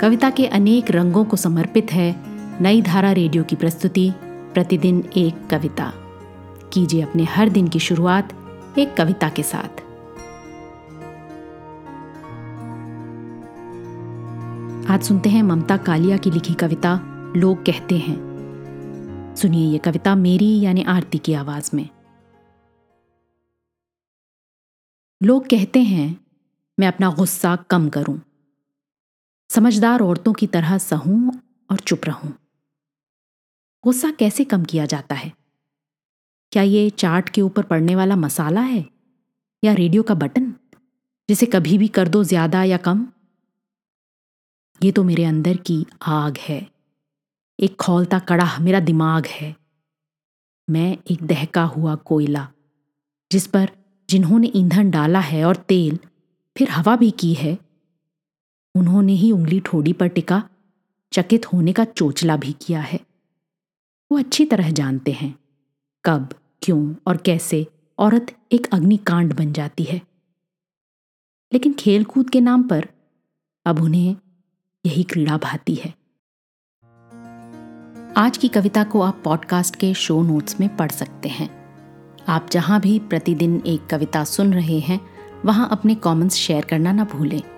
कविता के अनेक रंगों को समर्पित है नई धारा रेडियो की प्रस्तुति, प्रतिदिन एक कविता। कीजिए अपने हर दिन की शुरुआत एक कविता के साथ। आज सुनते हैं ममता कालिया की लिखी कविता, लोग कहते हैं। सुनिए ये कविता मेरी यानी आरती की आवाज़ में। लोग कहते हैं, मैं अपना गुस्सा कम करूँ। समझदार औरतों की तरह सहूं और चुप रहूँ। गुस्सा कैसे कम किया जाता है? क्या ये चाट के ऊपर पड़ने वाला मसाला है? या रेडियो का बटन, जिसे कभी भी कर दो ज़्यादा या कम? ये तो मेरे अंदर की आग है। एक खोलता कड़ा मेरा दिमाग है। मैं एक दहका हुआ कोयला, जिस पर जिन्होंने ईंधन डाला है और तेल, फिर हवा भी की है। उन्होंने ही उंगली ठोड़ी पर टिका, चकित होने का चोचला भी किया है। वो अच्छी तरह जानते हैं कब, क्यों और कैसे औरत एक अग्निकांड बन जाती है। लेकिन खेलकूद के नाम पर अब उन्हें यही क्रीड़ा भाती है। आज की कविता को आप पॉडकास्ट के शो नोट्स में पढ़ सकते हैं। आप जहाँ भी प्रतिदिन एक कविता सुन रहे हैं, वहाँ अपने कमेंट्स शेयर करना ना भूलें।